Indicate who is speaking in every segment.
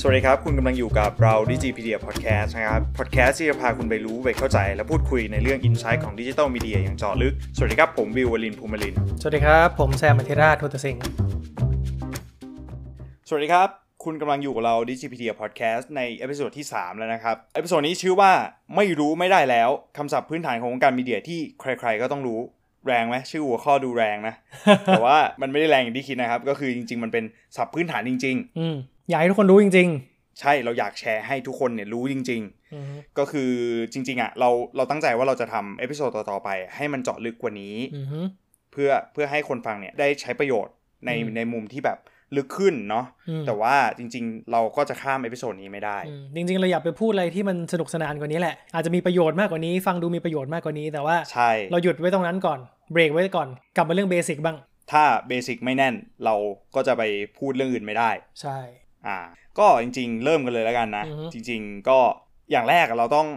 Speaker 1: สวัสดีครับ คุณกำลังอยู่กับเรา Digipedia Podcast นะครับ Podcast ที่จะพาคุณไปรู้ไปเข้าใจ และพูดคุยในเรื่อง Insight ของ digital media อย่างเจาะลึก สวัสดีครับ ผมวิววลินภูมิลิน
Speaker 2: สวัสดีครับ ผมแซมมัธิราชทุตสิงห์
Speaker 1: สวัสดีครับ คุณกำลังอยู่กับเรา Digipedia Podcast ใน episode ที่ 3 แล้วนะครับ episode นี้ชื่อว่าไม่รู้ไม่ได้แล้วคำศัพท์พื้นฐานของวงการ media ที่ใครๆก็ต้องรู้ แรงไหมชื่อหัวข้อดูแรงนะ แต่ว่ามันไม่ได้แรงอย่างที่คิดนะครับ ก็คือจริง ๆ มันเป็นศัพท์พื้นฐานจริง
Speaker 2: อืมอยากให้ทุกคนรู้จริง
Speaker 1: ๆ ใช่เราอยากแชร์ให้ทุกคนเนี่ยรู้จริงๆ
Speaker 2: ๆอืม
Speaker 1: ก็คือจริง ๆอะเราเราตั้งใจว่าเราจะทำ episode ต่อๆไป ให้มันเจาะลึกกว่านี้
Speaker 2: อืม
Speaker 1: เพื่อเพื่อให้คนฟังเนี่ยได้ใช้ประโยชน์ใน
Speaker 2: อืม
Speaker 1: ในมุมที่แบบ ลึกขึ้นเนาะ
Speaker 2: อืม
Speaker 1: แต่ว่าจริง ๆ เราก็จะข้าม episode นี้ไม่ได้
Speaker 2: อืมจริง ๆ เราอยากไปพูดอะไรที่มันสนุกสนานกว่านี้แหละ อาจจะมีประโยชน์มากกว่านี้ ฟังดูมีประโยชน์มากกว่านี้แต่ว่า
Speaker 1: ใช่
Speaker 2: เราหยุดไว้ตรงนั้นก่อนเบรกไว้ก่อนกลับมาเรื่องเบสิกบ้าง
Speaker 1: ถ้าเบสิกไม่แน่นเราก็จะไปพูดเรื่องอื่นไม่ได้
Speaker 2: ใช่
Speaker 1: อ่า ก็จริง ๆ เริ่มกันเลยแล้วกันนะ
Speaker 2: อือฮึ
Speaker 1: จริง ๆ ก็อย่างแรกอะเราต้อง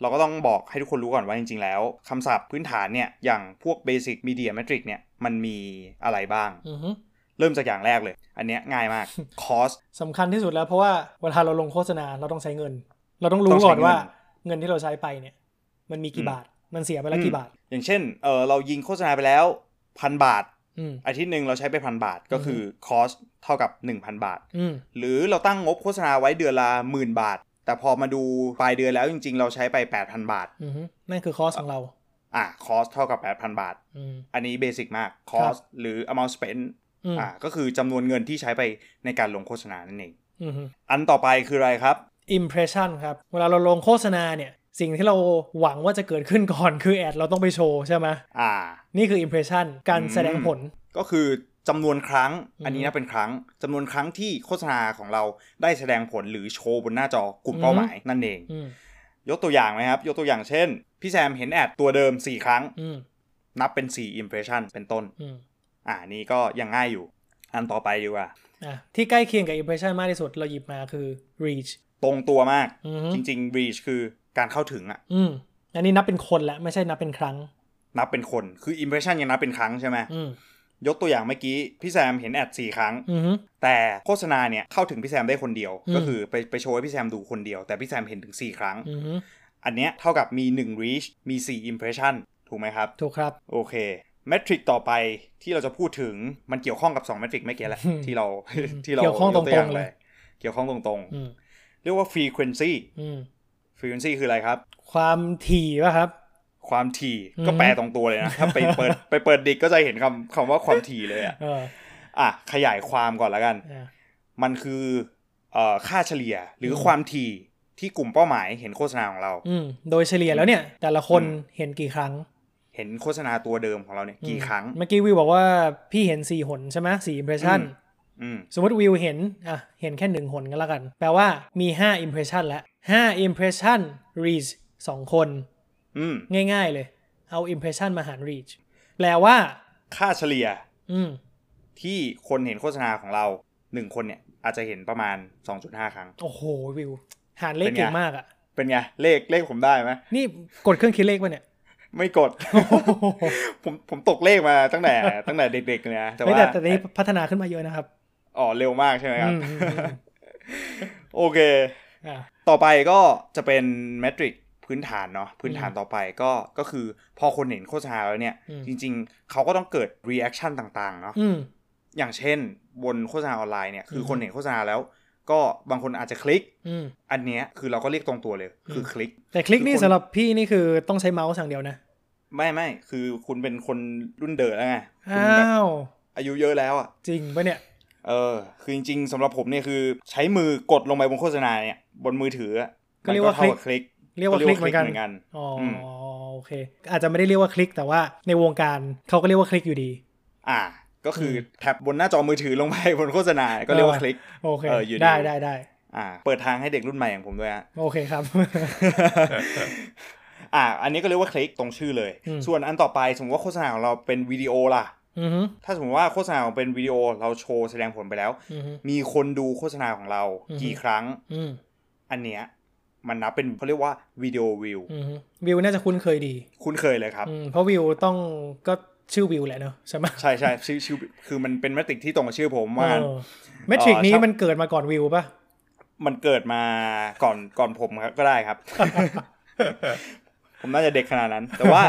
Speaker 1: เราก็ต้องบอกให้ทุกคนรู้ก่อนว่าจริง ๆ แล้วคำศัพท์พื้นฐานเนี่ยอย่างพวก Basic Media Metric เนี่ยมันมีอะไรบ้าง
Speaker 2: อือฮึ
Speaker 1: เริ่มจากอย่างแรกเลย อันเนี้ยง่ายมาก cost
Speaker 2: สำคัญที่สุดแล้วเพราะว่าเวลาเราลงโฆษณาเราต้องใช้เงิน เราต้องรู้
Speaker 1: ต้องใช้
Speaker 2: ก่อนว่า
Speaker 1: เงิน
Speaker 2: เงินที่เราใช้ไปเนี่ย มันมีกี่บาทมันเสียไปแล้วกี่บาท
Speaker 1: อย่างเช่นเออเรายิงโฆษณาไปแล้วพันบาท
Speaker 2: อืม
Speaker 1: อาทิตย์หนึ่งเราใช้ไปพันบาทก็คือ cost เท่ากับ 1,000 บาท
Speaker 2: อืม
Speaker 1: หรือเราตั้งงบโฆษณาไว้เดือนละหมื่นบาท แต่พอมาดูปลายเดือนแล้วจริง ๆ เราใช้ไป 8,000 บาท
Speaker 2: อือฮึนั่นคือคอสของเรา
Speaker 1: อะ cost เท่ากับ 8,000 บาท
Speaker 2: อืม
Speaker 1: อันนี้เบสิกมาก cost หรือ amount spent
Speaker 2: อืม
Speaker 1: อะก็คือจำนวนเงินที่ใช้ไปในการลงโฆษณานั่นเอง
Speaker 2: อืม
Speaker 1: อันต่อไปคืออะไรครับ
Speaker 2: impression ครับ เวลาเราลงโฆษณาเนี่ย สิ่งที่เราหวังว่าจะเกิดขึ้นก่อนคือแอดเราต้องไปโชว์ใช่ไหม
Speaker 1: อ่า
Speaker 2: นี่คือ impression การแสดงผล
Speaker 1: ก็คือจำนวนครั้ง
Speaker 2: อืม
Speaker 1: อันนี้นะเป็นครั้งจำนวนครั้งที่โฆษณาของเราได้แสดงผลหรือโชว์บนหน้าจอกลุ่ม
Speaker 2: อืม
Speaker 1: เป้าหมายนั่นเอง
Speaker 2: อืม
Speaker 1: ยกตัวอย่างนะครับ ยกตัวอย่างเช่น พี่แซมเห็นแอดตัวเดิม 4 ครั้ง
Speaker 2: อืม
Speaker 1: นับเป็น 4 impression เป็นต้น
Speaker 2: อืม
Speaker 1: อ่านี่ก็ยังง่ายอยู่ อันต่อไปดีกว่า
Speaker 2: อะที่ใกล้เคียงกับ impression มากที่สุดเราหยิบมาคือ reach
Speaker 1: ตรงตัวมาก
Speaker 2: อืม
Speaker 1: จริง ๆ reach คือการเข้าถึงอะ
Speaker 2: อืมอันนี้นับเป็นคนแล้วไม่ใช่นับเป็นครั้ง
Speaker 1: นับเป็นคนคือ impression ยังนับเป็นครั้งใช่ไหม
Speaker 2: อืม
Speaker 1: ยกตัวอย่างเมื่อกี้ พี่แซมเห็นแอด4ครั้ง
Speaker 2: อืม
Speaker 1: แต่โฆษณาเนี่ยเข้าถึงพี่แซมได้คนเดียว
Speaker 2: อืม
Speaker 1: ก็คือไปไปโชว์ให้พี่แซมดูคนเดียว แต่พี่แซมเห็นถึง 4 ครั้ง
Speaker 2: อืม
Speaker 1: อันเนี้ยเท่ากับมี 1 reach มี 4 impression ถูกไหมครับ
Speaker 2: ถูกครับ
Speaker 1: โอเค เมทริกต่อไปที่เราจะพูดถึงมันเกี่ยวข้องกับ2เมทริกไม่เกี่ยวแหละ
Speaker 2: อืม
Speaker 1: ที่เราที่เรา
Speaker 2: เกี่ยวข้องตรงๆ
Speaker 1: กตัวย่า
Speaker 2: เลย
Speaker 1: เกี่ยวข้องตรง
Speaker 2: อืม
Speaker 1: ๆเรียกว่า frequency
Speaker 2: อืม
Speaker 1: frequency คืออะไรครับ
Speaker 2: ความถี่ป่ะครับ
Speaker 1: ความถี่
Speaker 2: อืม
Speaker 1: ก็แปลตรงตัวเลยนะ ถ้าไปเปิดไปเปิดดิกก็จะเห็นคำคำว่าความถี่เลยอะ
Speaker 2: เออ
Speaker 1: อะขยายความก่อนแล้วกัน
Speaker 2: อะ
Speaker 1: มันคือเอ่อค่าเฉลี่ยหรือความถี่ที่กลุ่มเป้าหมายเห็นโฆษณาของเรา
Speaker 2: อืมโดยเฉลี่ยแล้วเนี่ย แต่ละคน
Speaker 1: อืม
Speaker 2: เห็นกี่ครั้ง
Speaker 1: เห็นโฆษณาตัวเดิมของเราเนี่ยกี่ครั้ง
Speaker 2: เมื่อกี้วิวบอกว่าพี่เห็นสี่หนใช่ไหมสี่ impression
Speaker 1: อืมอืม
Speaker 2: สมมติวิวเห็นอะเห็นแค่หนึ่งหนก็แล้วกัน แปลว่ามีห้า impression แล้วห้า impression reach สองคน
Speaker 1: อืม
Speaker 2: ง่ายๆเลย เอา impression มาหาร reach แปลว่า
Speaker 1: ค่าเฉลี่ย
Speaker 2: อืม
Speaker 1: ที่คนเห็นโฆษณาของเราหนึ่งคนเนี่ย อาจจะเห็นประมาณ 2.5 ครั้ง
Speaker 2: โอ้โหวิว หารเลข
Speaker 1: เป็นไง
Speaker 2: เก่งมากอะ
Speaker 1: เป็นไง เลขเลขผมได้ไหม
Speaker 2: นี่กดเครื่องคิดเลขป่ะเนี่ย
Speaker 1: ไม่กด ผมผมตกเลขมาตั้งแต่ตั้งแต่เด็กๆเลยนะแต่
Speaker 2: เฮ้ย
Speaker 1: ว่า
Speaker 2: แต่แต่นี้พัฒนาขึ้นมาเยอะนะครับ
Speaker 1: อ๋อเร็วมากใช่ไหมครับ
Speaker 2: อืมอืมอืม
Speaker 1: โอเค
Speaker 2: อะ
Speaker 1: ต่อไปก็จะเป็นเมทริกพื้นฐานเนาะพื้นฐานต่อไปก็ก็คือพอคนเห็นโฆษณาแล้วเนี่ย จริง ๆ เขาก็ต้องเกิด reaction ต่าง ๆ เนาะ
Speaker 2: อืม
Speaker 1: อย่างเช่นบนโฆษณาออนไลน์เนี่ยคืออ
Speaker 2: ม
Speaker 1: คนเห็นโฆษณาแล้ว ก็บางคนอาจจะคลิก
Speaker 2: อืม
Speaker 1: อันเนี้ยคือเราก็เรียกตรงตัวเลย คืออ
Speaker 2: ม
Speaker 1: คลิก
Speaker 2: แต่คลิกนี่
Speaker 1: คือคน
Speaker 2: สำหรับพี่นี่คือต้องใช้เมาส์อย่างเดียวนะ
Speaker 1: ไม่ไม่คือคุณเป็นคนรุ่นเดอแล้วไงคุณ
Speaker 2: อ้า
Speaker 1: แบบ
Speaker 2: ว
Speaker 1: อายุเยอะแล้วอะ
Speaker 2: จริงปะเนี่ย
Speaker 1: เออ คือจริงๆสำหรับผมเนี่ยคือ ใช้มือกดลงไปบนโฆษณาเนี่ยบนมือถืออะ
Speaker 2: ก็เรียกว่า
Speaker 1: มันท่บคลิก
Speaker 2: เรียกว่าคลิกเหมือนกัน
Speaker 1: เหมือนกัน
Speaker 2: อ๋ออ
Speaker 1: ม
Speaker 2: โอเค อาจจะไม่ได้เรียกว่าคลิกแต่ว่าในวงการเขาก็เรียกว่าคลิกอยู่ดี
Speaker 1: อ่า ก็คืออ
Speaker 2: ม
Speaker 1: แท็บบนหน้าจอมือถือลงไปบนโฆษณาก็เรียกว่าคลิก
Speaker 2: โอเค
Speaker 1: เอออยู่ดี
Speaker 2: ได้ได้ได้
Speaker 1: อ่า เปิดทางให้เด็กรุ่นใหม่อย่างผมด้วยฮะ
Speaker 2: โอเคครับ
Speaker 1: อ่า อันนี้ก็เรียกว่าคลิกตรงชื่อเลย
Speaker 2: อืม
Speaker 1: ส่วนอันต่อไปสมมติว่าโฆษณาของเราเป็นวิดีโอล่ะ
Speaker 2: อือฮึ
Speaker 1: ถ้าสมมติว่าโฆษณาของเป็นวิดีโอเราโชว์แสดงผลไปแล้ว
Speaker 2: อือฮึ
Speaker 1: มีคนดูโฆษณาของเรา
Speaker 2: อือฮึ
Speaker 1: กี่ครั้ง
Speaker 2: อืม
Speaker 1: อันเนี้ยมันนับเป็นเขาเรียกว่าวิดีโอวิว
Speaker 2: อือฮึวิวน่าจะคุ้นเคยดี
Speaker 1: คุ้นเคยเลยครับ
Speaker 2: อืมเพราะวิวต้องก็ ชื่อวิวแหละเนอะใช่ไหม
Speaker 1: ใช่ใช่ชื่อชื่อคือมันเป็น metric ที่ตรงกับชื่อผมว่างั้น
Speaker 2: metric
Speaker 1: เอ่อ
Speaker 2: นี้
Speaker 1: ชอบ
Speaker 2: มันเกิดมาก่อนวิวป่ะ
Speaker 1: มันเกิดมาก่อนก่อนผมครับก็ได้ครับ ผมน่าจะเด็กขนาดนั้น แต่ว่า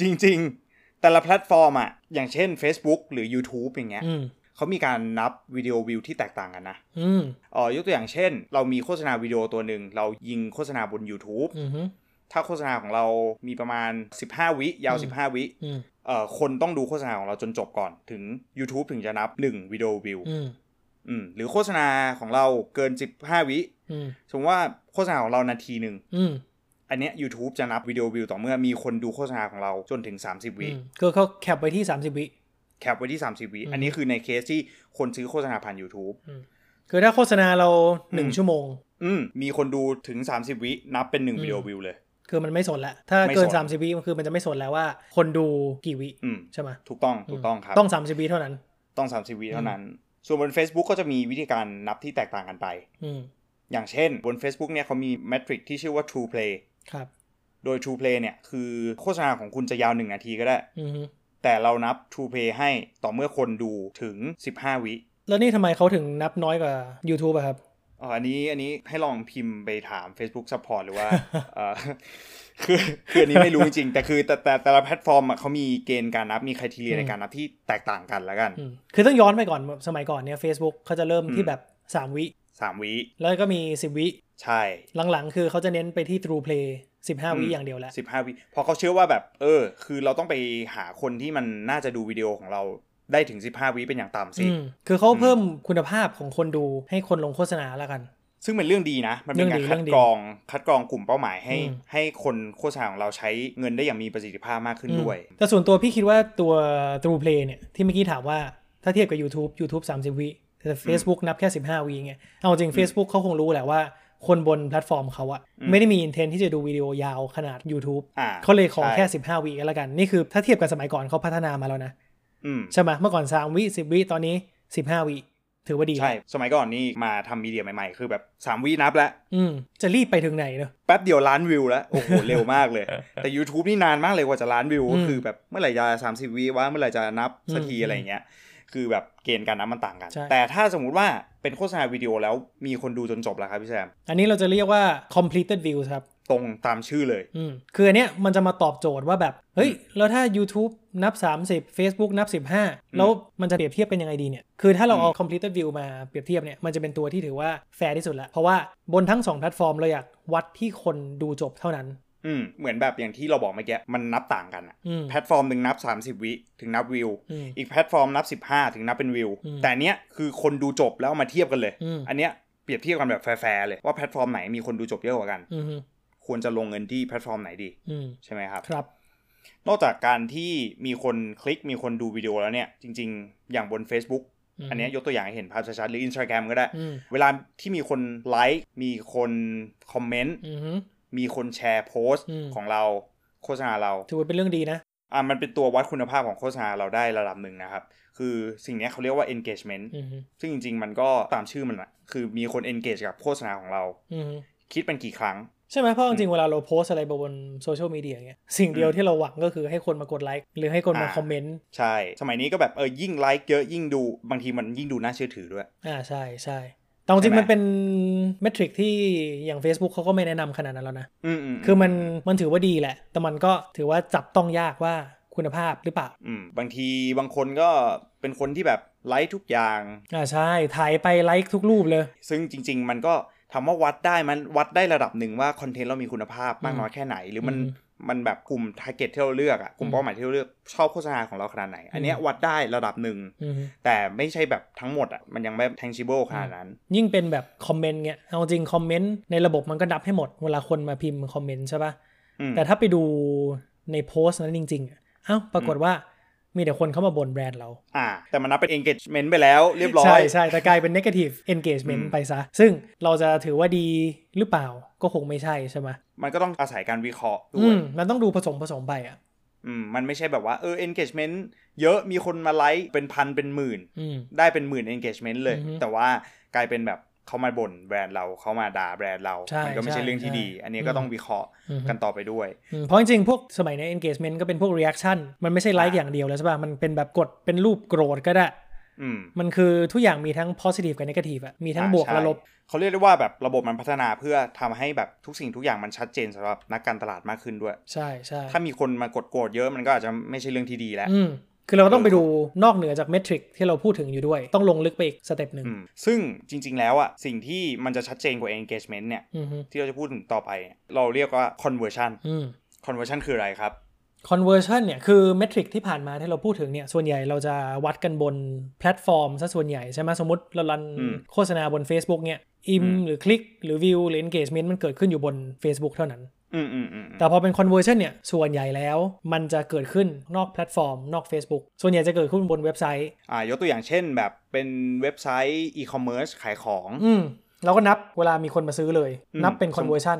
Speaker 1: จริง ๆ แต่ละแพลตฟอร์มอะอย่างเช่น Facebook หรือ YouTube อย่างเงี้ย
Speaker 2: อืม
Speaker 1: เขามีการนับวิดีโอวิวที่แตกต่างกันนะ
Speaker 2: อืม
Speaker 1: เอ่อยกตัวอย่างเช่น เรามีโฆษณาวิดีโอตัวหนึ่งเรายิงโฆษณาบน YouTube
Speaker 2: อืมฮึ
Speaker 1: ถ้าโฆษณาของเรามีประมาณ 15 วิ ยาว
Speaker 2: อืม
Speaker 1: 15 วิ
Speaker 2: อืม
Speaker 1: เอ่อ คนต้องดูโฆษณาของเราจนจบก่อนถึง YouTube ถึงจะนับ1วิดีโอวิว
Speaker 2: อืม
Speaker 1: อืมหรือโฆษณาของเราเกิน15วิ
Speaker 2: อืม
Speaker 1: สมมติว่าโฆษณาของเรานาทีหนึ่ง
Speaker 2: อืม
Speaker 1: อันเนี้ย YouTube จะนับวิดีโอวิวต่อเมื่อมีคนดูโฆษณาของเราจนถึง 30 วิ
Speaker 2: อืมคือเขาแคปไว้ที่ 30 วิ
Speaker 1: cap ไว้ที่ 30 วิ
Speaker 2: อืม
Speaker 1: อันนี้คือในเคสที่คนซื้อโฆษณาผ่าน YouTube
Speaker 2: คือถ้าโฆษณาเราหนึ่ง
Speaker 1: อืม
Speaker 2: ชั่วโมง
Speaker 1: อืมมีคนดูถึง 30 วิ นับเป็น 1 วิดีโอวิวเลย
Speaker 2: คือมันไม่สนละถ้า
Speaker 1: ไม่
Speaker 2: เกิน
Speaker 1: สน
Speaker 2: 30 วิมันคือมันจะไม่สนแล้วว่า คนดูกี่วิ
Speaker 1: อืม
Speaker 2: ใช่ไหม
Speaker 1: ถูกต้องถูกต้องครับ
Speaker 2: ต้อง 30 วิเท่านั้น
Speaker 1: ต้อง 30 วิเท่านั้น ส่วนบน Facebook ก็จะมีวิธีการนับที่แตกต่างกันไป
Speaker 2: อืม
Speaker 1: อย่างเช่นบน Facebook เนี่ยเขามี metric ที่ชื่อว่า ThruPlay
Speaker 2: ครับ
Speaker 1: โดย True Play เนี่ยคือโฆษณาของคุณจะยาว1นาทีก็ได้
Speaker 2: อืมฮึ
Speaker 1: แต่เรานับ True Play ให้ต่อเมื่อคนดูถึง 15 วิ
Speaker 2: แล้วนี่ทำไมเขาถึงนับน้อยกว่า YouTube อะครับ
Speaker 1: อ๋ออันนี้อันนี้ให้ลองพิมพ์ไปถาม Facebook Support หรือว่าเอ่อคือคืออันนี้ไม่รู้จริงๆแต่คือแต่แต่แต่ละแพลตฟอร์มอะเขามีเกณฑ์การนับมีคุณทีเรีย
Speaker 2: อืม
Speaker 1: ในการนับที่แตกต่างกันแล้วกัน
Speaker 2: อืมคือต้องย้อนไปก่อนสมัยก่อนเนี่ย Facebook เขาจะเริ่มที่
Speaker 1: อืม
Speaker 2: แบบ 3 วิ
Speaker 1: 3วิ
Speaker 2: แล้วก็มี 10 วิ
Speaker 1: ใช่
Speaker 2: หลังๆ คือเขาจะเน้นไปที่ True Play 15 วิอย่างเดียวแหละ
Speaker 1: 15 วิเพอเขาเชื่อว่าแบบ เออ คือเราต้องไปหาคนที่มันน่าจะดูวิดีโอของเรา ได้ถึง 15 วิเป็นอย่างต่ำสิ
Speaker 2: อืมคือเขาเพิ่มคุณภาพของคนดูให้คนลงโฆษณาแล้วกัน
Speaker 1: ซึ่งเป็นเรื่องดีนะ มันเป็น
Speaker 2: เรื่
Speaker 1: กา
Speaker 2: อง
Speaker 1: ร
Speaker 2: ดี
Speaker 1: คัด
Speaker 2: เรื่องดี
Speaker 1: กรองคัดกรองกลุ่มเป้าหมายให้
Speaker 2: อืม
Speaker 1: ให้คนโฆษณาของเราใช้เงินได้อย่างมีประสิทธิภาพมากขึ้นด้วย
Speaker 2: แต่ส่วนตัวพี่คิดว่าตัว True Play เนี่ยที่เมื่อกี้ถามว่าถ้าเทียบกับ YouTube YouTube 30 วิแต่ Facebook นับแค่ 15วิไงเอาจริง Facebook เขาคงรู้แหละว่าคนบนแพลตฟอร์มเขาอะไม่ได้มี intent ที่จะดูวิดีโอยาวขนาด YouTube
Speaker 1: อ่า
Speaker 2: เขาเลยขอแค่
Speaker 1: ใช่
Speaker 2: 15วิก็แล้วกัน นี่คือถ้าเทียบกับสมัยก่อนเขาพัฒนามาแล้วนะ
Speaker 1: อืม
Speaker 2: ใช่ไหมเมื่อก่อน3วิ10วิตอนนี้15วิถือว่าดี
Speaker 1: ใช่ สมัยก่อนนี่มาทำ media ใหม่ๆ คือแบบ3วินับแล้ว
Speaker 2: อืมจะรีบไปถึงไหนเนอะ
Speaker 1: แป๊บเดียวล้านวิวแล้ว โอ้โห เร็วมากเลย แต่ YouTube นี่นานมากเลยกว่าจะล้านวิว
Speaker 2: อืม
Speaker 1: ก็คือแบบเมื่อไหร่จะ30วิว่าเมื่อไหร่จะนับสักที
Speaker 2: อืม
Speaker 1: อะไรอย่างเงี้ย คือแบบเกณฑ์การนับมันต่างกัน
Speaker 2: ใช่
Speaker 1: แต่ถ้าสมมุติว่าเป็นโฆษณาวิดีโอแล้วมีคนดูจนจบแล้วครับพี่แซม
Speaker 2: อันนี้เราจะเรียกว่า completed views ครับ
Speaker 1: ตรงตามชื่อเลย
Speaker 2: อืมคืออันเนี้ยมันจะมาตอบโจทย์ว่าแบบเฮ้ย แล้วถ้า YouTube นับ 30 Facebook นับ 15 แล้วมันจะเปรียบเทียบเป็นยังไงดีเนี่ย คือถ้าเราเอา completed view มาเปรียบเทียบเนี่ย มันจะเป็นตัวที่ถือว่าแฟร์ที่สุดละ เพราะว่าบนทั้ง 2 แพลตฟอร์มเราอยากวัดที่คนดูจบเท่านั้น
Speaker 1: อืมเหมือนแบบอย่างที่เราบอกเมื่อกี้มันนับต่างกันอะ
Speaker 2: อืม
Speaker 1: แพลตฟอร์มหนึ่งนับ 30 วิถึงนับวิว
Speaker 2: อืม
Speaker 1: อีกแพลตฟอร์มนับ 15 ถึงนับเป็นวิว
Speaker 2: อืม
Speaker 1: แต่อันเนี้ยคือคนดูจบแล้วเอามาเทียบกันเลย
Speaker 2: อืม
Speaker 1: อันเนี้ยเปรียบเทียบกันแบบแฟร์ๆเลยว่าแพลตฟอร์มไหนมีคนดูจบเยอะกว่ากัน
Speaker 2: อืมฮึ
Speaker 1: ควรจะลงเงินที่แพลตฟอร์มไหนดี
Speaker 2: อืม
Speaker 1: ใช่ไหมครับ
Speaker 2: ครับ
Speaker 1: นอกจากการที่มีคนคลิกมีคนดูวิดีโอแล้วเนี่ย จริง ๆ อย่างบน Facebook
Speaker 2: อืม
Speaker 1: อันเนี้ยยกตัวอย่างให้เห็นภาพชัดๆหรือ Instagram ก็ได้
Speaker 2: อืม
Speaker 1: เวลาที่มีคนไลค์มีคนคอมเมนต์
Speaker 2: อืมฮึ
Speaker 1: มีคนแชร์โพสต์
Speaker 2: อืม
Speaker 1: ของเราโฆษณาเรา
Speaker 2: ถือว่าเป็นเรื่องดีนะ
Speaker 1: อะมันเป็นตัววัดคุณภาพของโฆษณาเราได้ระดับหนึ่งนะครับ คือสิ่งเนี้ยเขาเรียกว่า engagement
Speaker 2: อืมฮึ
Speaker 1: ซึ่งจริง ๆ มันก็ตามชื่อมันอะคือมีคน engage กับโฆษณาของเรา
Speaker 2: อืมฮึ
Speaker 1: คิดเป็นกี่ครั้ง
Speaker 2: ใช่ไหมเพราะจริงๆเวลาเราโพสอะไรบนโซเชียลมีเดียเงี้ยสิ่งเดียวที่เราหวังก็คือให้คนมากดไลค์หรือให้คนมา
Speaker 1: อ่า
Speaker 2: คอมเมนต์
Speaker 1: ใช่ สมัยนี้ก็แบบเออยิ่งไลค์เยอะยิ่งดูบางทีมันยิ่งดูน่าเชื่อถือด้วย
Speaker 2: อ่าใช่ใช่แต่จริง
Speaker 1: ใช่ไหม
Speaker 2: ๆมันเป็น metric ที่อย่าง Facebook เขาก็ไม่แนะนำขนาดนั้นแล้วนะ
Speaker 1: อืมอืม
Speaker 2: คือมันมันถือว่าดีแหละ แต่มันก็ถือว่าจับต้องยากว่าคุณภาพหรือเปล่า
Speaker 1: อืมบางทีบางคนก็เป็นคนที่แบบไลค์ทุกอย่าง
Speaker 2: อ่าใช่ถ่ายไปไลค์ทุกรูปเลย
Speaker 1: ซึ่งจริง ๆ มันก็ ถามว่าวัดได้มันวัดได้ระดับหนึ่งว่าคอนเทนต์เรามีคุณภาพมากน้อยแค่ไหน หรือมัน
Speaker 2: อืม
Speaker 1: มันแบบกลุ่ม target ที่เราเลือกอะกลุ่มเป้าหมายที่เราเลือกชอบโฆษณาของเราขนาดไหน อันเนี้ยวัดได้ระดับหนึ่ง
Speaker 2: อืม
Speaker 1: แต่ไม่ใช่แบบทั้งหมดอะมันยังไม่ tangible ขนาดนั้น
Speaker 2: ยิ่งเป็นแบบคอมเมนต์เงี้ยเอาจริงคอมเมนต์ในระบบมันก็นับให้หมดเวลาคนมาพิมพ์คอมเมนต์ใช่ปะ
Speaker 1: อืม
Speaker 2: แต่ถ้าไปดูในโพสต์นั้นจริงๆอะเอ้าปรากฏว่า มีแต่คนเข้ามาบ่นแบรนด์เรา
Speaker 1: อ่า แต่มันนับเป็น engagement ไปแล้วเรียบร้อ
Speaker 2: ใช่
Speaker 1: ย
Speaker 2: ใช่แต่กลายเป็น negative engagement
Speaker 1: อืม
Speaker 2: ไปซะ ซึ่งเราจะถือว่าดีหรือเปล่าก็คงไม่ใช่ใช่ไหม
Speaker 1: มันก็ต้องอาศัยการวิเคราะห์ด้
Speaker 2: อื
Speaker 1: วย
Speaker 2: มมันต้องดูผสมผสมไปอะ
Speaker 1: อืมมันไม่ใช่แบบว่าเออ engagement เยอะมีคนมาไลค์เป็นพันเป็นหมื่น
Speaker 2: อืม
Speaker 1: ได้เป็นหมื่น engagement เลย
Speaker 2: อือฮึ
Speaker 1: แต่ว่ากลายเป็นแบบ เขามาบ่นแบรนด์เราเขามาด่าแบรนด์เรา
Speaker 2: ใช่
Speaker 1: มัก็ไม่ใช่
Speaker 2: ใช่
Speaker 1: เรื่องที่
Speaker 2: ใช่
Speaker 1: ดี อันนี้ก็
Speaker 2: อืม
Speaker 1: ต้องวิเคราะห์
Speaker 2: อืม
Speaker 1: กันต่อไปด้วย
Speaker 2: อืมเพราะจริงๆ พวกสมัยใน engagement ก็เป็นพวก reaction มันไม่ใช่ไลค์
Speaker 1: อ่า
Speaker 2: อย่างเดียวแล้วใช่ป่ะ มันเป็นแบบกดเป็นรูปโกรธก็ได้
Speaker 1: อืม
Speaker 2: มันคือทุกอย่างมีทั้ง positive กับ negative อะมีทั้ง
Speaker 1: อ่า
Speaker 2: บวก
Speaker 1: ใช่
Speaker 2: และลบ
Speaker 1: เขาเรียกได้ว่าแบบระบบมันพัฒนาเพื่อทำให้แบบทุกสิ่งทุกอย่างมันชัดเจนสำหรับนักการตลาดมากขึ้นด้วย
Speaker 2: ใช่ใช่
Speaker 1: ถ้ามีคนมากดโกรธเยอะมันก็อาจจะไม่ใช่เรื่องที่ดีแล้ว
Speaker 2: อืม คือเราก็ต้องไปดูนอกเหนือจาก metric ที่เราพูดถึงอยู่ด้วย ต้องลงลึกไปอีก step หนึ่ง
Speaker 1: อืมซึ่งจริง ๆ แล้วอะสิ่งที่มันจะชัดเจนกว่า engagement เนี่ย
Speaker 2: อืมฮึ
Speaker 1: ที่เราจะพูดถึงต่อไปเนี่ยเราเรียกว่า conversion
Speaker 2: อืม
Speaker 1: conversion คืออะไรครับ
Speaker 2: conversion เนี่ยคือ metric ที่ผ่านมาที่เราพูดถึงเนี่ยส่วนใหญ่เราจะวัดกันบนแพลตฟอร์มซะส่วนใหญ่ใช่ไหมสมมติเรา run
Speaker 1: อืม
Speaker 2: โฆษณาบน Facebook เนี่ยอิม
Speaker 1: อืม
Speaker 2: หรือคลิกหรือวิวหรือ engagement มันเกิดขึ้นอยู่บน Facebook เท่านั้น
Speaker 1: อืมอืมอืมอืม
Speaker 2: แต่พอเป็น conversion เนี่ย ส่วนใหญ่แล้วมันจะเกิดขึ้นนอกแพลตฟอร์ม นอก Facebook ส่วนใหญ่จะเกิดขึ้นบนเว็บไซต์
Speaker 1: อ่ายกตัวอย่างเช่นแบบเป็นเว็บไซต์ e-commerce ขายของ
Speaker 2: อืมเราก็นับเวลามีคนมาซื้อเลย
Speaker 1: อืม
Speaker 2: นับเป็น
Speaker 1: สม
Speaker 2: conversion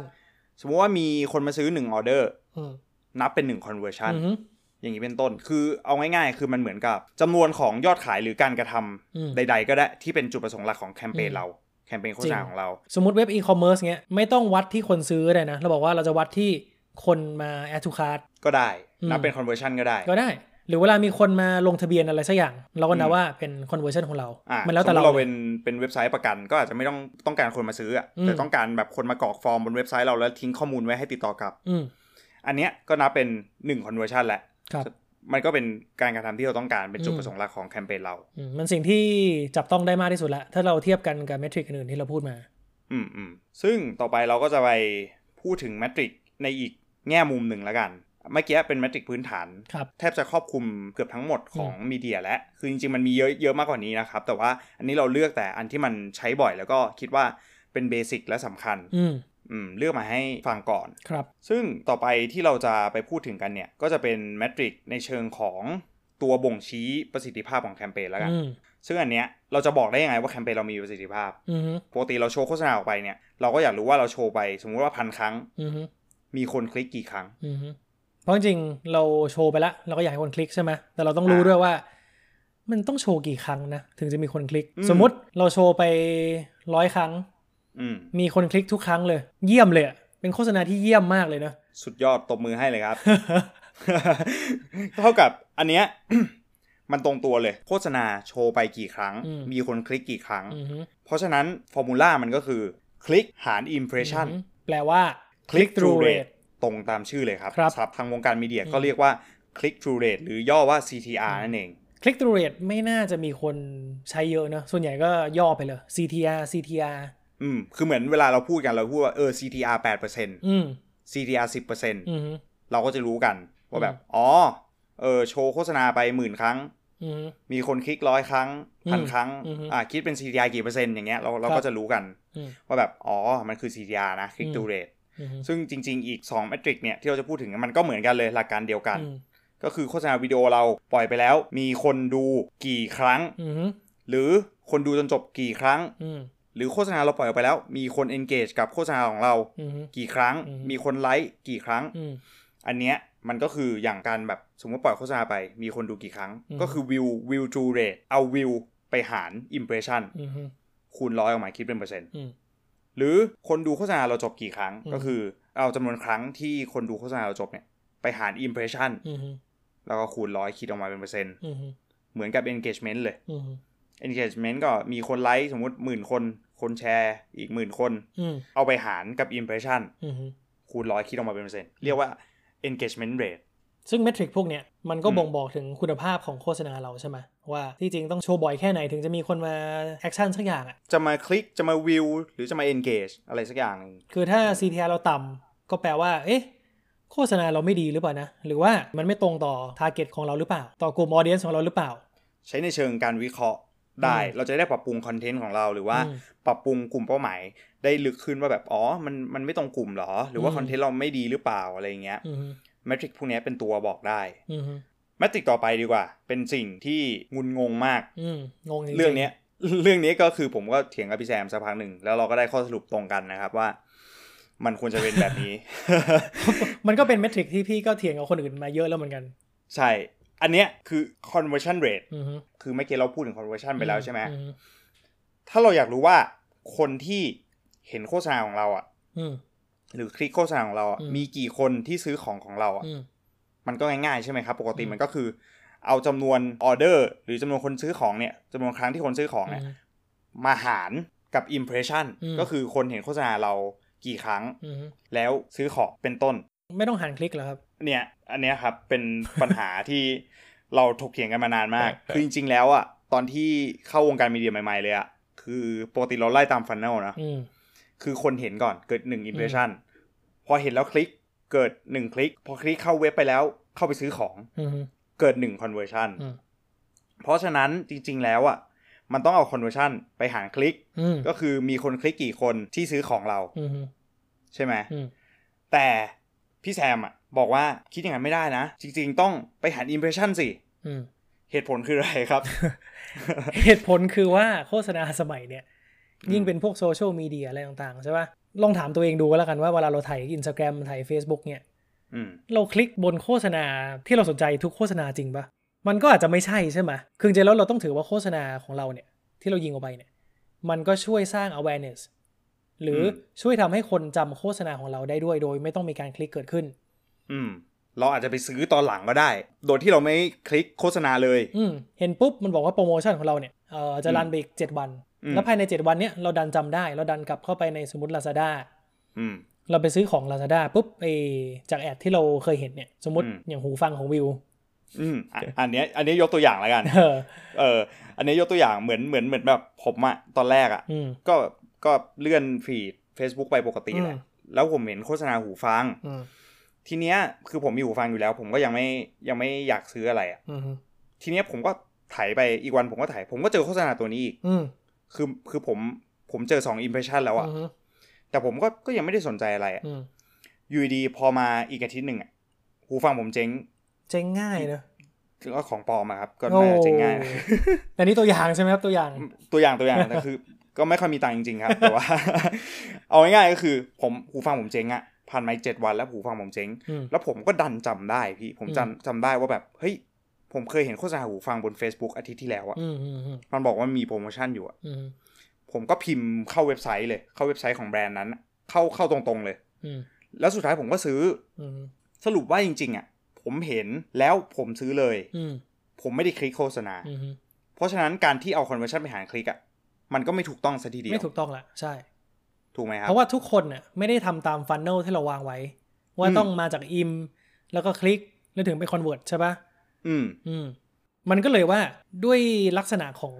Speaker 1: สมมติว่ามีคนมาซื้อ1ออเดอร์
Speaker 2: อืม
Speaker 1: นับเป็น1 conversion
Speaker 2: อือฮึ
Speaker 1: อย่างนี้เป็นต้น คือเอาง่ายๆ คือมันเหมือนกับจำนวนของยอดขายหรือการกระทำ
Speaker 2: อืม
Speaker 1: ใด ๆ ก็ได้ที่เป็นจุดประสงค์หลักของแคมเปญ
Speaker 2: อืม
Speaker 1: เรา แคมเปญโฆษณา
Speaker 2: จริง
Speaker 1: ของเรา
Speaker 2: สมมติเว็บ e-commerce เงี้ยไม่ต้องวัดที่คนซื้อเลยนะ เราบอกว่าเราจะวัดที่คนมา add to cart
Speaker 1: ก็ได้
Speaker 2: อืม
Speaker 1: นับเป็น conversion ก็ได้
Speaker 2: ก็ได้ หรือเวลามีคนมาลงทะเบียนอะไรสักอย่าง เราก็นับ
Speaker 1: อืม
Speaker 2: ว่าเป็น conversion ของเรา
Speaker 1: อะ
Speaker 2: มันแล้วแต่
Speaker 1: สมมุ
Speaker 2: เรา
Speaker 1: ติเราเป็นเป็นเว็บไซต์ประกัน ก็อาจจะไม่ต้องต้องการคนมาซื้ออะ
Speaker 2: อืม
Speaker 1: แต่ต้องการแบบคนมากรอกฟอร์มบนเว็บไซต์เราแล้วทิ้งข้อมูลไว้ให้ติดต่อกลับ
Speaker 2: อืม
Speaker 1: อันเนี้ยก็นับเป็น1 conversion แหละ
Speaker 2: ครับ
Speaker 1: มันก็เป็นการกระทำที่เราต้องการเป็นจุด
Speaker 2: อืม
Speaker 1: ประสงค์หลักของแคมเปญเรา
Speaker 2: อืมมันสิ่งที่จับต้องได้มากที่สุดละถ้าเราเทียบกันกับเมทริกอื่นๆที่เราพูดมา
Speaker 1: อืมอืมซึ่งต่อไปเราก็จะไปพูดถึงแมทริกในอีกแง่มุมหนึ่งแล้วกัน เมื่อกี้เป็นแมทริกพื้นฐาน
Speaker 2: ครับ
Speaker 1: แทบจะครอบคลุมเกือบทั้งหมดของมีเดียและ คือจริงๆมันมีเยอะเยอะมากกว่านี้นะครับ แต่ว่าอันนี้เราเลือกแต่อันที่มันใช้บ่อยแล้วก็คิดว่าเป็นเบสิกและสำคัญ
Speaker 2: อืม
Speaker 1: อืม เลือกมาให้ฟังก่อน
Speaker 2: ครับ
Speaker 1: ซึ่งต่อไปที่เราจะไปพูดถึงกันเนี่ย ก็จะเป็นแมทริกในเชิงของตัวบ่งชี้ประสิทธิภาพของแคมเปญแล้วกัน
Speaker 2: อืม
Speaker 1: ซึ่งอันเนี้ยเราจะบอกได้ยังไงว่าแคมเปญเรามีประสิทธิภาพ
Speaker 2: อืมฮึ
Speaker 1: ปกติเราโชว์โฆษณาออกไปเนี่ย เราก็อยากรู้ว่าเราโชว์ไปสมมุติว่าพันครั้ง
Speaker 2: อืมฮึ
Speaker 1: มีคนคลิกกี่ครั้ง
Speaker 2: อืมฮึเพราะจริงๆเราโชว์ไปแล้วเราก็อยากให้คนคลิกใช่ไหมแต่เราต้องรู้
Speaker 1: อ่า
Speaker 2: ด้วยว่า มันต้องโชว์กี่ครั้งนะ ถึงจะมีคนคลิก
Speaker 1: อืม
Speaker 2: สมมติเราโชว์ไปร้อยครั้ง
Speaker 1: อื ม
Speaker 2: มีคนคลิกทุกครั้งเลย เยี่ยมเลยอะเป็นโฆษณาที่เยี่ยมมากเลยนะ
Speaker 1: สุดยอดตบมือให้เลยครับ เท่ากับอันเนี้ยมันตรงตัวเลย โฆษณาโชว์ไปกี่ครั้ง
Speaker 2: อืม
Speaker 1: มีคนคลิกกี่ครั้ง
Speaker 2: อืมฮึ
Speaker 1: เพราะฉะนั้นฟอร์มูลามันก็คือคลิกหาร impression
Speaker 2: อืมแปลว่า
Speaker 1: click through
Speaker 2: through
Speaker 1: rate ตรงตามชื่อเลยครับ
Speaker 2: ครับ
Speaker 1: ศัพท์ทางวงการมีเดีย
Speaker 2: อืม
Speaker 1: ก็เรียกว่า click through rate หรือย่อว่า CTR นั่นเอง
Speaker 2: click through rate ไม่น่าจะมีคนใช้เยอะนะ ส่วนใหญ่ก็ย่อไปเลย CTR CTR
Speaker 1: อืมคือเหมือนเวลาเราพูดกันเราพูดว่าเออ CTR 8%
Speaker 2: อืม
Speaker 1: CTR 10%
Speaker 2: อืมฮึ
Speaker 1: เราก็จะรู้กันว่าแบบ อ๋อ เออ โชว์โฆษณาไปหมื่นครั้ง
Speaker 2: อืม
Speaker 1: มีคนคลิกร้อยครั้งพัน
Speaker 2: อืม
Speaker 1: ครั้ง
Speaker 2: อือฮึ
Speaker 1: อ่าคิดเป็น CTR กี่เปอร์เซ็นต์อย่างเงี้ยเราเรา
Speaker 2: ครับ
Speaker 1: ก็จะรู้กัน
Speaker 2: อืม
Speaker 1: ว่าแบบ อ๋อ มันคือ CTR นะ click
Speaker 2: อืม
Speaker 1: through rate
Speaker 2: อืมฮึ
Speaker 1: ซึ่งจริง ๆ อีก2เมทริกเนี่ยที่เราจะพูดถึงมันก็เหมือนกันเลยหลักการเดียวกัน
Speaker 2: อืม
Speaker 1: ก็คือโฆษณาวิดีโอเราปล่อยไปแล้ว มีคนดูกี่ครั้ง
Speaker 2: อืมฮึ
Speaker 1: หรือคนดูจนจบกี่ครั้ง
Speaker 2: อืม
Speaker 1: หรือโฆษณาเราปล่อยออกไปแล้ว มีคน engage กับโฆษณาของเรา
Speaker 2: อืมฮึ
Speaker 1: กี่ครั้ง
Speaker 2: อืม
Speaker 1: มีคนไลค์กี่ครั้ง
Speaker 2: อืม
Speaker 1: อันเนี้ยมันก็คืออย่างการแบบสมมติปล่อยโฆษณาไป มีคนดูกี่ครั้ง
Speaker 2: อืม
Speaker 1: ก็คือ view view through rate เอาวิวไปหาร impression
Speaker 2: อืมฮึ
Speaker 1: คูณร้อยออกมาคิดเป็นเปอร์เซ็นต์
Speaker 2: อืม
Speaker 1: หรือคนดูโฆษณาเราจบกี่ครั้ง
Speaker 2: อืม
Speaker 1: ก็คือเอาจำนวนครั้งที่คนดูโฆษณาเราจบเนี่ยไปหาร impression
Speaker 2: อืมฮึ
Speaker 1: แล้วก็คูณร้อยคิดออกมาเป็นเปอร์เซ็นต์
Speaker 2: อืมฮึ
Speaker 1: เหมือนกับ engagement เลย
Speaker 2: อืมฮึ
Speaker 1: engagement ก็มีคนไลค์สมมติหมื่นคน คนแชร์อีกหมื่นคน
Speaker 2: อืม
Speaker 1: เอาไปหารกับ impression
Speaker 2: อืมฮึ
Speaker 1: คูณร้อยคิดออกมาเป็นเปอร์เซ็นต์เรียกว่า engagement rate
Speaker 2: ซึ่ง metric พวกเนี้ยมันก็
Speaker 1: อืม
Speaker 2: บ่งบอกถึงคุณภาพของโฆษณาเราใช่ไหมว่าที่จริงต้องโชว์บ่อยแค่ไหนถึงจะมีคนมา action สักอย่างอะ
Speaker 1: จะมาคลิกจะมาวิวหรือจะมา engage อะไรสักอย่างหนึ่ง
Speaker 2: คือถ้า CTR เราต่ำก็แปลว่า เอ๊ะ โฆษณาเราไม่ดีหรือเปล่านะ หรือว่ามันไม่ตรงต่อ target ของเราหรือเปล่า ต่อกลุ่ม audience ของเราหรือเปล่า
Speaker 1: ใช้ในเชิงการวิเคราะห์ ได้
Speaker 2: อืม
Speaker 1: เราจะได้ปรับปรุงคอนเทนต์ของเราหรือว่า
Speaker 2: อืม
Speaker 1: ปรับปรุงกลุ่มเป้าหมาย ได้ลึกขึ้นว่าแบบอ๋อมันมันไม่ตรงกลุ่มเหรอ หรือว่า
Speaker 2: อืม
Speaker 1: คอนเทนต์เราไม่ดีหรือเปล่าอะไรเงี้ย
Speaker 2: อืมฮึ
Speaker 1: แมทริกพวกเนี้ยเป็นตัวบอกได้
Speaker 2: อืมฮึ
Speaker 1: แมทริกต่อไปดีกว่า เป็นสิ่งที่งุนงงมาก
Speaker 2: อืมงงจริงๆ
Speaker 1: เรื่องเนี้ย เรื่องนี้ก็คือผมก็เถียงกับพี่แซมสักพักหนึ่งแล้วเราก็ได้ข้อสรุปตรงกันนะครับว่ามันควรจะเป็นแบบนี้
Speaker 2: มันก็เป็นเมทริกที่พี่ก็เถียงกับคนอื่นมาเยอะแล้วเหมือนกัน
Speaker 1: ใช่ อันเนี้ยคือ conversion rate
Speaker 2: อืมฮึ
Speaker 1: คือเมื่อกี้เราพูดถึง conversion ไปแล้วใช่ไหม
Speaker 2: อืฮึ
Speaker 1: ถ้าเราอยากรู้ว่าคนที่เห็นโฆษณาของเราอะ
Speaker 2: อืม
Speaker 1: หรือคลิกโฆษณาของเราอะ
Speaker 2: อืม
Speaker 1: มีกี่คนที่ซื้อของของเราอะ
Speaker 2: อืม
Speaker 1: มันก็ง่ายๆใช่ไหมครับ ปกติ
Speaker 2: อืม
Speaker 1: มันก็คือ เอาจำนวนออเดอร์ หรือจำนวนคนซื้อของเนี่ยจำนวนครั้งที่คนซื้อของเนี่ย
Speaker 2: อืม
Speaker 1: มาหารกับ impression
Speaker 2: อืม
Speaker 1: ก็คือคนเห็นโฆษณาเรากี่ครั้ง
Speaker 2: อืม
Speaker 1: แล้วซื้อของเป็นต้น
Speaker 2: ไม่ต้องหันคลิกเหรอครับ
Speaker 1: เนี่ย อันเนี้ยครับเป็นปัญหาที่เราถกเถียงกันมานานมาก คือจริง ๆ แล้วอะตอนที่เข้าวงการมีเดียใหม่ ๆ เลยอะคือปกติเราไล่ตามฟันเนลนะ
Speaker 2: อืม
Speaker 1: คือคนเห็นก่อนเกิดหนึ่ง impression พอเห็นแล้วคลิกเกิดหนึ่งคลิก พอคลิกเข้าเว็บไปแล้วเข้าไปซื้อของ
Speaker 2: อืม
Speaker 1: เกิดหนึ่ง conversion
Speaker 2: อืม
Speaker 1: เพราะฉะนั้นจริง ๆ แล้วอะมันต้องเอา conversion ไปหารคลิก
Speaker 2: อืม
Speaker 1: ก็คือมีคนคลิกกี่คนที่ซื้อของเรา
Speaker 2: อืม
Speaker 1: ใช่ไหม
Speaker 2: อืม
Speaker 1: แต่พี่แซมอะ บอกว่าคิดอย่างนั้นไม่ได้นะ จริง ๆ ต้องไปหาร impression สิ
Speaker 2: อืม
Speaker 1: เหตุผลคืออะไรครับ
Speaker 2: เหตุผลคือว่าโฆษณาสมัยเนี่ย ยิ่งเป็นพวกโซเชียลมีเดียอะไรต่างๆใช่ป่ะลองถามตัวเองดูก็แล้วกันว่าเวลาเราถ่ายอินสตาแกรมถ่าย Facebook เนี่ย
Speaker 1: อืม
Speaker 2: เราคลิกบนโฆษณาที่เราสนใจทุกโฆษณาจริงปะมันก็อาจจะไม่ใช่ใช่ไหมคือจริงๆแล้วเราต้องถือว่าโฆษณาของเราเนี่ย ที่เรายิงออกไปเนี่ย มันก็ช่วยสร้าง awareness หรืออื
Speaker 1: ม
Speaker 2: ช่วยทำให้คนจำโฆษณาของเราได้ด้วยโดย ไม่ต้องมีการคลิกเกิดขึ้น
Speaker 1: อืม เราอาจจะไปซื้อตอนหลังก็ได้ โดยที่เราไม่คลิกโฆษณาเลย
Speaker 2: อืม เห็นปุ๊บมันบอกว่าโปรโมชั่นของเราเนี่ยเอ่อจะ
Speaker 1: อืม
Speaker 2: รันไปอีกเจ็ดวัน
Speaker 1: อืม
Speaker 2: แล้วภายใน7วันเนี่ยเราดันจำได้ เราดันกลับเข้าไปในสมมติ Lazada
Speaker 1: อืม
Speaker 2: เราไปซื้อของ Lazada ปุ๊บไอจากแอดที่เราเคยเห็นเนี่ย สมมติ
Speaker 1: อืม
Speaker 2: อย่างหูฟังของวิว
Speaker 1: อืมอะอันเนี้ยอันนี้ยกตัวอย่างแล้วกัน
Speaker 2: เออ
Speaker 1: เออ อันนี้ยกตัวอย่างเหมือนเหมือนเหมือนแบบผมอะตอนแรกอะ
Speaker 2: อืม
Speaker 1: ก็ก็เลื่อนฟีด Facebook ไปปกติแหละ
Speaker 2: อืม
Speaker 1: แล้วผมเห็นโฆษณาหูฟัง
Speaker 2: อืม
Speaker 1: ทีเนี้ยคือผมมีหูฟังอยู่แล้ว ผมก็ยังไม่ยังไม่อยากซื้ออะไรอะ
Speaker 2: อืม
Speaker 1: ทีเนี้ยผมก็ไถไปอีกวันผมก็ไถผมก็เจอโฆษณาตัวนี้อีก
Speaker 2: อืม
Speaker 1: คือคือผมผมเจอสองอิมเพรสชันแล้วอะ
Speaker 2: อืม
Speaker 1: แต่ผมก็ก็ยังไม่ได้สนใจอะไรอะ
Speaker 2: อืม
Speaker 1: อยู่ดีๆพอมาอีกอาทิตย์หนึ่งอะหูฟังผมเจ๊ง
Speaker 2: เจ๊งง่ายเนอะ
Speaker 1: ก็ของปลอมอะครับก็
Speaker 2: โอ้
Speaker 1: น่าจะเจ๊งง่าย
Speaker 2: แต่นี่ตัวอย่างใช่ไหมครับตัวอย่าง
Speaker 1: ตัวอย่างตัวอย่างแต่คือ ก็ไม่ค่อยมีตังค์จริงๆครับ แต่ว่า เอาง่ายๆก็คือ ผมหูฟังผมเจ๊งอะ ผ่านมาอีกเจ็ดวันแล้วหูฟังผมเจ๊ง
Speaker 2: อืม
Speaker 1: แล้วผมก็ดันจำได้พี่ผม
Speaker 2: อืม
Speaker 1: จำจำได้ว่าแบบเฮ้ยผมเคยเห็นโฆษณาหูฟังบน Facebook อาทิตย์ที่แล้วอะ
Speaker 2: อืมอืมอืม
Speaker 1: มันบอกว่ามีโปรโมชั่นอยู่อะ
Speaker 2: อืม
Speaker 1: ผมก็พิมพ์เข้าเว็บไซต์เลย เข้าเว็บไซต์ของแบรนด์นั้นอะเข้าเข้าตรงๆเลย
Speaker 2: อืม
Speaker 1: แล้วสุดท้ายผมก็ซื้อ
Speaker 2: อืม
Speaker 1: สรุปว่าจริง ๆอะผมเห็นแล้วผมซื้อเลย
Speaker 2: อืม
Speaker 1: ผมไม่ได้คลิกโฆษณา
Speaker 2: อืม
Speaker 1: เพราะฉะนั้นการที่เอา conversion ไปหารคลิกอะมันก็ไม่ถูกต้องซะทีเดียว
Speaker 2: ไม่ถูกต้องละใช่
Speaker 1: ถูกไหมครับ
Speaker 2: เพราะว่าทุกคนน่ะไม่ได้ทำตาม funnel ที่เราวางไว้ ว่า
Speaker 1: อืม
Speaker 2: ต้องมาจาก im แล้วก็คลิกแล้วถึงไป convert ใช่ปะ
Speaker 1: อืม
Speaker 2: อืม มันก็เลยว่าด้วยลักษณะของ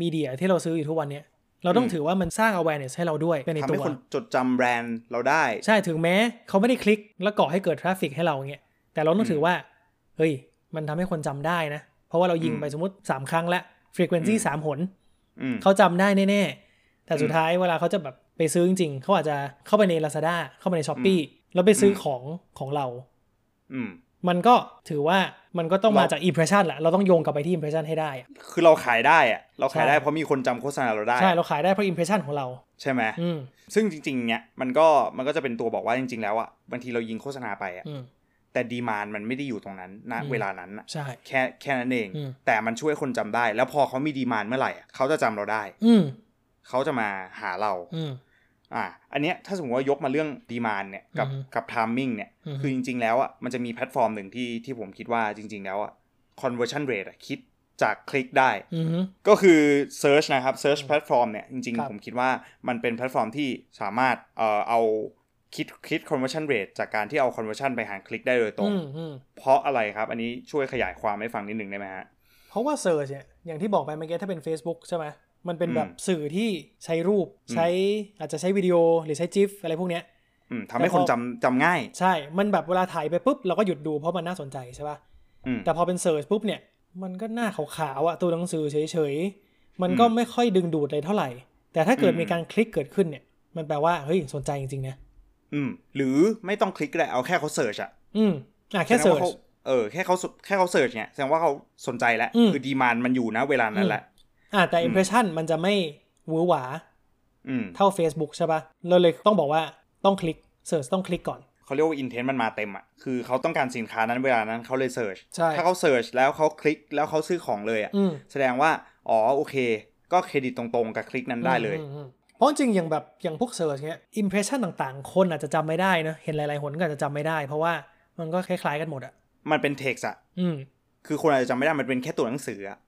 Speaker 2: media ที่เราซื้ออยู่ทุกวันเนี้ยเราต้อง
Speaker 1: อืม
Speaker 2: ถือว่ามันสร้าง awareness ให้เราด้วยเป็นใน
Speaker 1: ทำ
Speaker 2: ตั
Speaker 1: ให้
Speaker 2: ว
Speaker 1: คนจดจำแบรนด์เราได้
Speaker 2: ใช่ถึงแม้เขาไม่ได้คลิกแล้วก่อให้เกิด traffic ให้เราเงี้ยแต่เราต้องถือว่า เฮ้ย มันทำให้คนจำได้นะ เพราะว่าเรายิงไป
Speaker 1: อืม
Speaker 2: สมมติ 3 ครั้งละ frequency
Speaker 1: อืม
Speaker 2: สามหน
Speaker 1: อืม
Speaker 2: เขาจำได้แน่ๆ แต่สุด
Speaker 1: อืม
Speaker 2: ท้ายเวลาเขาจะแบบไปซื้อจริงๆเขาอาจจะเข้าไปใน Lazada เข้าไปใน s h อ p e e แล้วไปซื้ออ
Speaker 1: ม
Speaker 2: ของของเรา
Speaker 1: อืม
Speaker 2: มันก็ถือว่ามันก็ต้องมา
Speaker 1: เรา
Speaker 2: จาก impression แหละเราต้องโยงกลับไปที่ impression ให้ได้อะ
Speaker 1: คือเราขายได้อะเราขายได้
Speaker 2: ใช่
Speaker 1: เพราะมีคนจำโฆษณาเราได้
Speaker 2: ใช่ เราขายได้เพราะ impression ของเรา
Speaker 1: ใช่ไหม
Speaker 2: อืม
Speaker 1: ซึ่งจริงๆเนี่ยมันก็มันก็จะเป็นตัวบอกว่าจริง ๆ แล้วอะบางทีเรายิงโฆษณาไปอะ
Speaker 2: อืม
Speaker 1: แต่ demand มันไม่ได้อยู่ตรงนั้นณ
Speaker 2: อืม
Speaker 1: เวลานั้นอะ
Speaker 2: ใช่
Speaker 1: แค่แค่นั้นเอง
Speaker 2: อืม
Speaker 1: แต่มันช่วยคนจำได้ แล้วพอเขามี demand เมื่อไหร่อะเขาจะจำเราได้
Speaker 2: อืม
Speaker 1: เขาจะมาหาเรา
Speaker 2: อืม
Speaker 1: อ่า อันเนี้ยถ้าสมมติว่ายกมาเรื่อง demand เนี่ยกับ
Speaker 2: อือฮึ
Speaker 1: กับ timing เนี่ย
Speaker 2: อือฮึ
Speaker 1: คือจริง ๆ แล้วอะมันจะมีแพลตฟอร์มหนึ่งที่ที่ผมคิดว่าจริง ๆ แล้วอะ conversion rate อะคิดจากคลิกได้
Speaker 2: อืม
Speaker 1: ก็คือ search นะครับ search platform เนี่ย จริง
Speaker 2: ครับ
Speaker 1: ๆผมคิดว่ามันเป็นแพลตฟอร์มที่สามารถเอ่อเอาคิดคิด conversion rate จากการที่เอา conversion ไปหารคลิกได้โดยตรง
Speaker 2: อืมอืม
Speaker 1: เพราะอะไรครับ อันนี้ช่วยขยายความให้ฟังนิดหนึ่งได้ไหมฮะ
Speaker 2: เพราะว่า search เนี่ยอย่างที่บอกไปเมื่อกี้ถ้าเป็น Facebook ใช่ไหม มันเป็นแบบ
Speaker 1: อืม
Speaker 2: สื่อที่ใช้รูป
Speaker 1: อืม
Speaker 2: ใช้อาจจะใช้วิดีโอหรือใช้ GIF อะไรพวกเนี้ย
Speaker 1: อืมทำให้คนจำจำง่าย
Speaker 2: ใช่ มันแบบเวลาถ่ายไปปุ๊บเราก็หยุดดูเพราะมันน่าสนใจใช่ป่ะ
Speaker 1: อืม
Speaker 2: แต่พอเป็นเซิร์ชปุ๊บเนี่ย มันก็หน้าขาวๆอะตัวหนังสือเฉยๆ มันก็
Speaker 1: อืม
Speaker 2: ไม่ค่อยดึงดูดเลยเท่าไหร่ แต่ถ้าเกิด
Speaker 1: อืม
Speaker 2: มีการคลิกเกิดขึ้นเนี่ย มันแปลว่าเฮ้ยสนใจจริงๆนะ
Speaker 1: อืม หรือไม่ต้องคลิกก็ได้เอาแค่เขา search อะ
Speaker 2: อืมอะแค่
Speaker 1: สด
Speaker 2: เซิ
Speaker 1: ง
Speaker 2: ร์
Speaker 1: ว่า
Speaker 2: ช
Speaker 1: ขาเออแค่เขาแค่เขา search เนี่ยแสดงว่าเขาสนใจแล้ว
Speaker 2: อืม
Speaker 1: คือ demand มันอยู่นะเวลานั้นแหละ
Speaker 2: อะแต่
Speaker 1: อืม
Speaker 2: impression มันจะไม่หวือหวา
Speaker 1: อืม
Speaker 2: เท่า Facebook ใช่ป่ะเราเลยต้องบอกว่าต้องคลิก search ต้องคลิกก่อน
Speaker 1: เขาเรียกว่า intent มันมาเต็มอะ คือเขาต้องการสินค้านั้นเวลานั้นเขาเลย search
Speaker 2: ใช่
Speaker 1: ถ้าเขา search แล้วเขาคลิกแล้วเขาซื้อของเลยอะ
Speaker 2: อืม
Speaker 1: แสดงว่า อ๋อโอเค ก็เครดิตตรงๆกับคลิกนั้นได้เลย
Speaker 2: อืมอืมเพราะจริงๆอย่างแบบอย่างพวก search เนี้ย impression ต่างๆ คนอาจจะจำไม่ได้นะ เห็นหลายๆหนก็อาจจะจำไม่ได้ เพราะว่ามันก็คล้ายๆกันหมดอะ
Speaker 1: มันเป็นเท็กซ์อะ
Speaker 2: อืม
Speaker 1: คือคนอาจจะจำไม่ได้มันเป็นแค่ตัวหนังสืออะ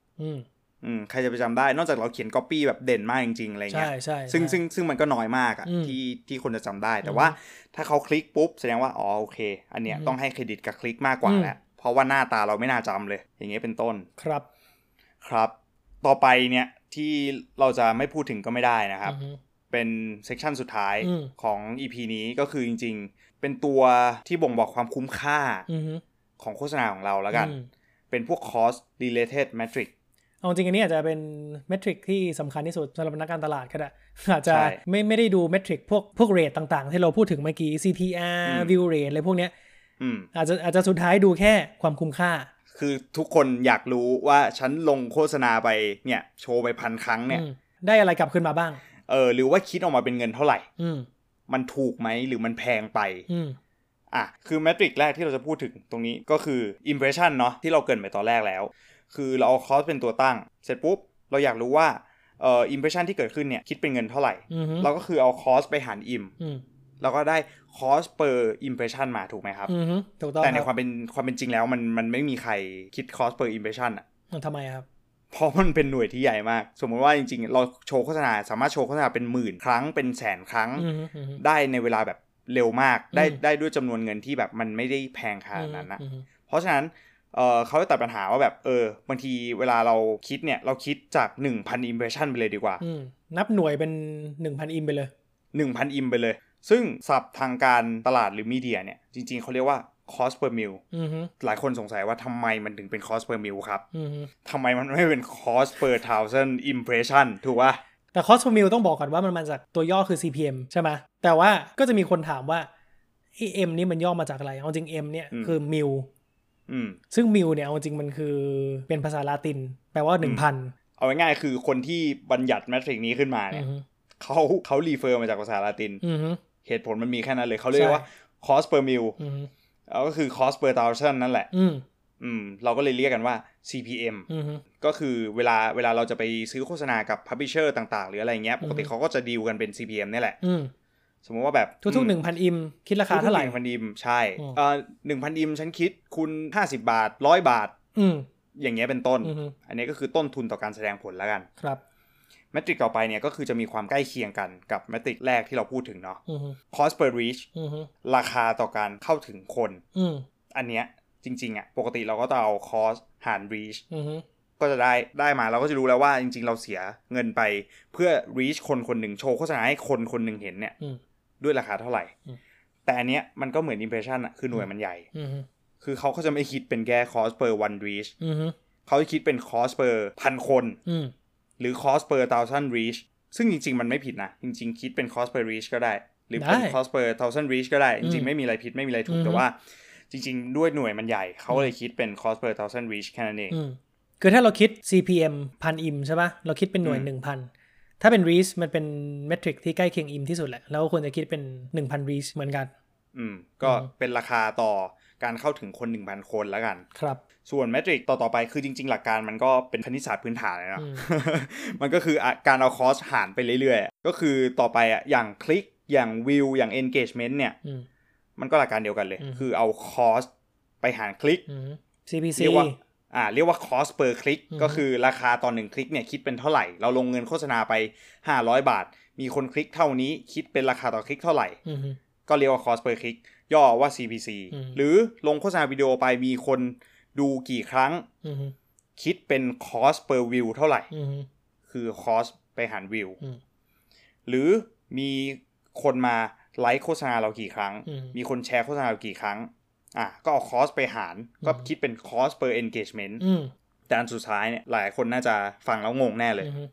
Speaker 2: อืม
Speaker 1: อืมใครจะไปจำได้ นอกจากเราเขียนก๊อปปี้แบบเด่นมากจริงๆอะไร
Speaker 2: ใช่
Speaker 1: เงี้ย
Speaker 2: ใช่
Speaker 1: ซึ่ง
Speaker 2: ใช่
Speaker 1: ซึ่งซึ่งมันก็น้อยมากอะ
Speaker 2: อืม
Speaker 1: ที่ที่คนจะจำได้ แต่
Speaker 2: อืม
Speaker 1: ว่าถ้าเขาคลิกปุ๊บแสดงว่าอ๋อโอเค อันเนี้ย
Speaker 2: อืม
Speaker 1: ต้องให้เครดิตกับคลิกมากกว่า
Speaker 2: อืม
Speaker 1: แหละเพราะว่าหน้าตาเราไม่น่าจำเลย อย่างเงี้ยเป็นต้น
Speaker 2: ครับ
Speaker 1: ครับ ต่อไปเนี่ยที่เราจะไม่พูดถึงก็ไม่ได้นะครับ
Speaker 2: อือฮึ
Speaker 1: เป็น section สุดท้าย
Speaker 2: อืม
Speaker 1: ของ EP นี้ก็คือจริง ๆ เป็นตัวที่บ่งบอกความคุ้มค่า
Speaker 2: อือฮึ
Speaker 1: ของโฆษณาของเราแล้วกัน
Speaker 2: อืม
Speaker 1: เป็นพวก cost related metric
Speaker 2: เอาจริงอันนี้อาจจะเป็น metric ที่สำคัญที่สุดสำหรับนักการตลาดก็ได้อาจจะ
Speaker 1: ใช่
Speaker 2: ไม่ไม่ได้ดู metric พวกพวก rate ต่างๆ ที่เราพูดถึงเมื่อกี้ CTR
Speaker 1: อืม
Speaker 2: view rate อะไรพวกเนี้ย
Speaker 1: อืม
Speaker 2: อาจจะอาจจะสุดท้ายดูแค่ความคุ้มค่า
Speaker 1: คือทุกคนอยากรู้ว่าฉันลงโฆษณาไปเนี่ยโชว์ไปพันครั้งเนี่ย
Speaker 2: อืมได้อะไรกลับขึ้นมาบ้าง
Speaker 1: เออ หรือว่าคิดออกมาเป็นเงินเท่าไหร่
Speaker 2: อืม
Speaker 1: มันถูกไหมหรือมันแพงไป
Speaker 2: อืม
Speaker 1: อะคือแมทริกแรกที่เราจะพูดถึงตรงนี้ก็คือ impression เนาะที่เราเกรินไปตอนแรกแล้ว คือเราเอา cost เป็นตัวตั้ง เสร็จปุ๊บ เราอยากรู้ว่าเอ่อ impression ที่เกิดขึ้นเนี่ยคิดเป็นเงินเท่าไหร่
Speaker 2: อืมฮึ
Speaker 1: เราก็คือเอา cost ไปหาร im
Speaker 2: อืม
Speaker 1: เราก็ได้ cost per impression มาถูกไหมครับ
Speaker 2: อืมฮึถูกต้อง
Speaker 1: แต่ใน
Speaker 2: รับ
Speaker 1: ความเป็นความเป็นจริงแล้วมันมันไม่มีใครคิด cost per impression อะ
Speaker 2: มันทำไมครับ
Speaker 1: เพราะมันเป็นหน่วยที่ใหญ่มาก สมมติว่าจริงๆ เราโชว์โฆษณาสามารถโชว์โฆษณาเป็นหมื่นครั้งเป็นแสนครั้ง
Speaker 2: อืมฮึอืมฮึ
Speaker 1: ได้ในเวลาแบบเร็วมาก ได้
Speaker 2: อืม
Speaker 1: ได้ด้วยจำนวนเงินที่แบบมันไม่ได้แพงขนาดนั้นนะ
Speaker 2: อืมฮึ
Speaker 1: เพราะฉะนั้น เออเขาจะตัดปัญหาว่าแบบเออบางทีเวลาเราคิดเนี่ยเราคิดจาก 1,000 impression ไปเลยดีกว่า
Speaker 2: อืมนับหน่วยเป็นหนึ่งพันอิมไปเลย
Speaker 1: 1,000 im ไปเลย ซึ่งศัพท์ทางการตลาดหรือมีเดียเนี่ยจริงๆเขาเรียกว่า cost per mil
Speaker 2: อืมฮึ
Speaker 1: หลายคนสงสัยว่าทำไมมันถึงเป็น cost per mil ครับ
Speaker 2: อืมฮึ
Speaker 1: ทำไมมันไม่เป็น cost per thousand impression ถูกป่ะ
Speaker 2: แต่คอส per mil ต้องบอกก่อนว่ามันมาจากตัวย่อคือ CPM ใช่ไหมแต่ว่าก็จะมีคนถามว่าไอ M นี่มันย่อมาจากอะไรเอาจริง M เนี่ย
Speaker 1: อืม
Speaker 2: คือ mil
Speaker 1: อืม
Speaker 2: ซึ่ง mil เนี่ยเอาจริงมันคือเป็นภาษาลาติน แปลว่าหนึ่งพัน
Speaker 1: เอาง่ายๆคือคนที่บัญญัติแมทริกนี้ขึ้นมาเนี่ยเขาเขารีเฟอร์มาจากภาษาลาติน
Speaker 2: อือฮึ
Speaker 1: เหตุผลมันมีแค่นั้นเลยเขาเรียกว่า cost per mil
Speaker 2: อือฮึ
Speaker 1: แล้วก็คือ cost per thousand นั่นแหละ
Speaker 2: อืม
Speaker 1: อืมเราก็เลยเรียกกันว่า CPM
Speaker 2: อือฮึ
Speaker 1: ก็คือเวลาเวลาเราจะไปซื้อโฆษณากับ publisher ต่าง ๆ หรืออะไรเงี้ย ปกติ
Speaker 2: อืม
Speaker 1: เขาก็จะดีลกันเป็น CPM นี่แหละ
Speaker 2: อืม
Speaker 1: สมมติว่าแบบ
Speaker 2: ทุกๆหนึ่งพันอิม คิดราคาเท่าไหร่
Speaker 1: หนึ่งพันอิม ใช่
Speaker 2: อืม
Speaker 1: เอ่อหนึ่งพันอิมฉันคิดคุณห้าสิบาทร้อยบาท
Speaker 2: อืม
Speaker 1: อย่างเงี้ยเป็นต้น
Speaker 2: อือฮึ
Speaker 1: อันนี้ก็คือต้นทุนต่อการแสดงผลแล้วกัน
Speaker 2: ครับ
Speaker 1: แมทริกต่อไปเนี่ยก็คือจะมีความใกล้เคียงกันกับแมทริกแรกที่เราพูดถึงเนาะ
Speaker 2: อือฮึ
Speaker 1: cost per reach
Speaker 2: อือฮึ
Speaker 1: ราคาต่อการเข้าถึงคน
Speaker 2: อืม
Speaker 1: อันเนี้ยจริง ๆอะปกติเราก็จะเอา cost หาร reach
Speaker 2: อือฮึ
Speaker 1: ก็จะได้ได้มาเราก็จะรู้แล้วว่าจริง ๆ เราเสียเงินไปเพื่อ reach คนคนหนึ่งโชว์โฆษณาให้คนคนหนึ่งเห็นเนี่ย
Speaker 2: อืม
Speaker 1: ด้วยราคาเท่าไหร่
Speaker 2: อืม
Speaker 1: แต่อันเนี้ยมันก็เหมือน impression อะคือหน่วยมันใหญ่
Speaker 2: อือฮึ
Speaker 1: คือเขาก็จะไม่คิดเป็นแค่ cost per one reach
Speaker 2: อือฮึ
Speaker 1: เขาจะคิดเป็น cost per พันคน
Speaker 2: อืม
Speaker 1: หรือ cost per thousand reach ซึ่งจริง ๆ มันไม่ผิดนะ จริง ๆ คิดเป็น cost per reach ก็ได้ หรือเป็น
Speaker 2: ได้
Speaker 1: cost per thousand reach ก็ได้จ
Speaker 2: อื
Speaker 1: ริง
Speaker 2: ม
Speaker 1: ๆไม่มีอะไรผิดไม่มีอะไรถู
Speaker 2: อื
Speaker 1: ก
Speaker 2: อฮึ
Speaker 1: แต่ว่า จริง ๆ ด้วยหน่วยมันใหญ่ เขาเลยคิดเป็น cost per thousand reach แค่นั้นเอง
Speaker 2: อืมคือถ้าเราคิด CPM พันอิมใช่ปะเราคิดเป็นหน่วย
Speaker 1: อืม
Speaker 2: หนึ่งพัน ถ้าเป็น reach มันเป็นเมทริกที่ใกล้เคียงอิมที่สุดแหละ แล้วก็ควรจะคิดเป็นหนึ่งพัน reach เหมือนกัน
Speaker 1: อืม ก็
Speaker 2: อืม
Speaker 1: เป็นราคาต่อการเข้าถึงคน 1,000 คนแล้วกัน
Speaker 2: ครับ
Speaker 1: ส่วนแมทริกต่อต่อไปคือจริง ๆ หลักการมันก็เป็นคณิตศาสตร์พื้นฐานเลยเนาะ
Speaker 2: อืม
Speaker 1: มันก็คืออะการเอาคอสหารไปเรื่อยๆ ก็คือต่อไปอะอย่างคลิกอย่างวิวอย่าง engagement เนี่ย
Speaker 2: อืม
Speaker 1: มันก็หลักการเดียวกันเลย
Speaker 2: อืม
Speaker 1: คือเอาคอสไปหารคลิก
Speaker 2: อืม CPC
Speaker 1: เรียกว่า อ่าเรียกว่า cost per click
Speaker 2: อืม
Speaker 1: ก็คือราคาต่อหนึ่งคลิกเนี่ยคิดเป็นเท่าไหร่ เราลงเงินโฆษณาไป 500 บาท มีคนคลิกเท่านี้คิดเป็นราคาต่อคลิกเท่าไหร่
Speaker 2: อืม
Speaker 1: ก็เรียกว่า cost per click ย่อว่า CPC
Speaker 2: อืม
Speaker 1: หรือลงโฆษณาวิดีโอไปมีคนดูกี่ครั้ง
Speaker 2: อืม
Speaker 1: คิดเป็น cost per view เท่าไหร่
Speaker 2: อืม
Speaker 1: คือ cost ไปหาร view
Speaker 2: อืม
Speaker 1: หรือมีคนมาไลค์โฆษณาเรากี่ครั้ง
Speaker 2: อืม
Speaker 1: มีคนแชร์โฆษณาเรากี่ครั้ง อะก็เอา cost ไปหารก็
Speaker 2: อืม
Speaker 1: คิดเป็น cost per engagement
Speaker 2: อืม
Speaker 1: แต่อันสุดท้ายเนี่ยหลายคนน่าจะฟังแล้วงงแน่เลย
Speaker 2: อืม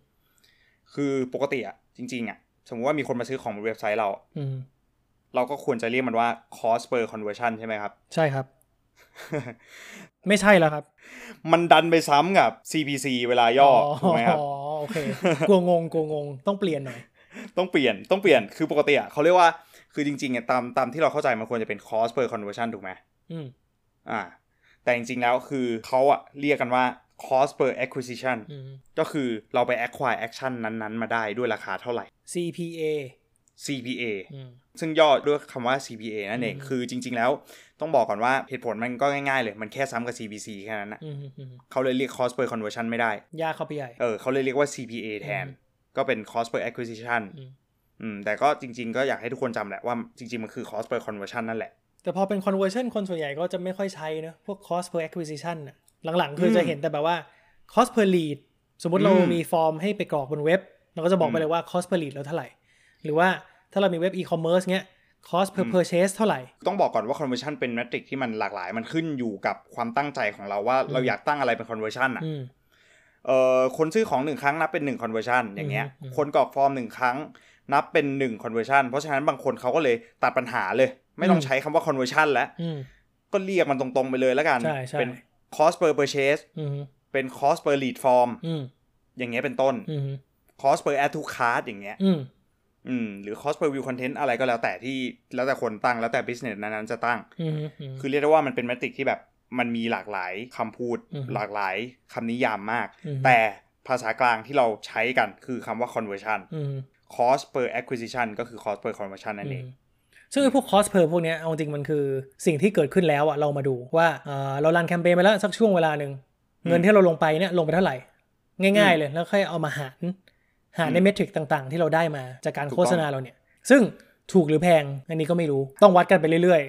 Speaker 1: คือปกติอะจริง ๆอะสมมติว่ามีคนมาซื้อของบนเว็บไซต์เรา
Speaker 2: อืม
Speaker 1: เราก็ควรจะเรียกมันว่า cost per conversion ใช่ไหมครับ
Speaker 2: ใช่ครับ ไม่ใช่แล้วครับ
Speaker 1: มันดันไปซ้ำกับ CPC เวลาย่ออถูกไหมครับ
Speaker 2: อ๋อโอเคกลัวงงกลัวงง ต้องเปลี่ยนหน่อย
Speaker 1: ต้องเปลี่ยนต้องเปลี่ยนคือปกติอะเขาเรียกว่า คือจริงๆอะตามตามที่เราเข้าใจมันควรจะเป็น cost per conversion ถูกไหม
Speaker 2: อืม
Speaker 1: อ่า แต่จริงๆแล้วคือเขาอะเรียกกันว่า cost per acquisition
Speaker 2: อืม
Speaker 1: ก็คือเราไป acquire action นั้นๆ มาได้ด้วยราคาเท่าไหร่
Speaker 2: CPA
Speaker 1: CPA
Speaker 2: อืม
Speaker 1: ซึ่งย่อด้วยคำว่า CPA นั่นเอง
Speaker 2: อืม
Speaker 1: คือจริง ๆ แล้วต้องบอกก่อนว่าเหตุผลมันก็ง่ายๆ เลย มันแค่ซ้ำกับ CPC แค่นั้นนะ
Speaker 2: อืมอืม
Speaker 1: เขาเลยเรียก cost per conversion ไม่ได้
Speaker 2: ยากเข้าไปใหญ่
Speaker 1: เออเขาเลยเรียกว่า CPA แทน
Speaker 2: อืม
Speaker 1: ก็เป็น cost per acquisition
Speaker 2: อืม
Speaker 1: อืมแต่ก็จริง ๆ ก็อยากให้ทุกคนจำแหละว่าจริง ๆ มันคือ cost per conversion นั่นแหละ
Speaker 2: แต่พอเป็น conversion คนส่วนใหญ่ก็จะไม่ค่อยใช้เนอะพวก cost per acquisition น่ะหลังๆคืออ
Speaker 1: ม
Speaker 2: จะเห็นแต่แบบว่า cost per lead สมมติเรา
Speaker 1: อืม
Speaker 2: มีฟอร์มให้ไปกรอกบนเว็บ เราก็จะบอกไป
Speaker 1: อืม
Speaker 2: เลยว่า cost per lead เราเท่าไหร่ หรือว่าถ้าเรามีเว็บ e-commerce เงี้ย cost per
Speaker 1: อืม
Speaker 2: purchase เท่าไหร่
Speaker 1: ต้องบอกก่อนว่า conversion เป็น metric ที่มันหลากหลาย มันขึ้นอยู่กับความตั้งใจของเราว่าเราอยากตั้งอะไรเป็น conversion อะ
Speaker 2: อืม
Speaker 1: เอ่อคนซื้อของหนึ่งครั้งนับเป็นหนึ่ง conversion อย่างเงี้ย
Speaker 2: อืม
Speaker 1: คนกรอกฟอร์มหนึ่งครั้ง นับเป็นหนึ่ง conversion เพราะฉะนั้นบางคนเขาก็เลยตัดปัญหาเลย ไม่ต้องใช้คำว่า conversion แล้ว
Speaker 2: อืม
Speaker 1: ก็เรียกมันตรงๆไปเลยแล้วกัน
Speaker 2: ใช่ใช่
Speaker 1: เป็น cost per purchase
Speaker 2: อืม
Speaker 1: เป็น cost per lead form
Speaker 2: อืม
Speaker 1: อย่างเงี้ยเป็นต้น
Speaker 2: อืม
Speaker 1: cost per add to cart อย่างเงี้ย
Speaker 2: อืม
Speaker 1: อืมหรือ cost per view content อะไรก็แล้วแต่ที่แล้วแต่คนตั้งแล้วแต่ business นั้นๆจะตั้ง
Speaker 2: อืมอืม
Speaker 1: คือเรียกได้ว่ามันเป็นแมทริกที่แบบมันมีหลากหลายคำพูด
Speaker 2: อือฮึ
Speaker 1: หลากหลายคำนิยามมาก
Speaker 2: อือฮึ
Speaker 1: แต่ภาษากลางที่เราใช้กันคือคำว่า conversion
Speaker 2: อืม
Speaker 1: cost per acquisition ก็คือ cost per conversion นั่นเอง
Speaker 2: อืมซึ่งไอ้พวก cost per พวกเนี้ยเอาจริงมันคือสิ่งที่เกิดขึ้นแล้วอะเรามาดูว่าเอ่อเรารันแคมเปญไปแล้วสักช่วงเวลาหนึ่ง
Speaker 1: อืม
Speaker 2: เงินที่เราลงไปเนี่ยลงไปเท่าไหร่ ง่าย ๆ เลยแล้วค่อยเอามาหารหารใน
Speaker 1: อืม
Speaker 2: เมทริกต่างๆ ที่เราได้มาจากการ
Speaker 1: ถูก
Speaker 2: โฆษณาเราเนี่ย ซึ่งถูกหรือแพงอันนี้ก็ไม่รู้ต้องวัดกันไปเรื่อย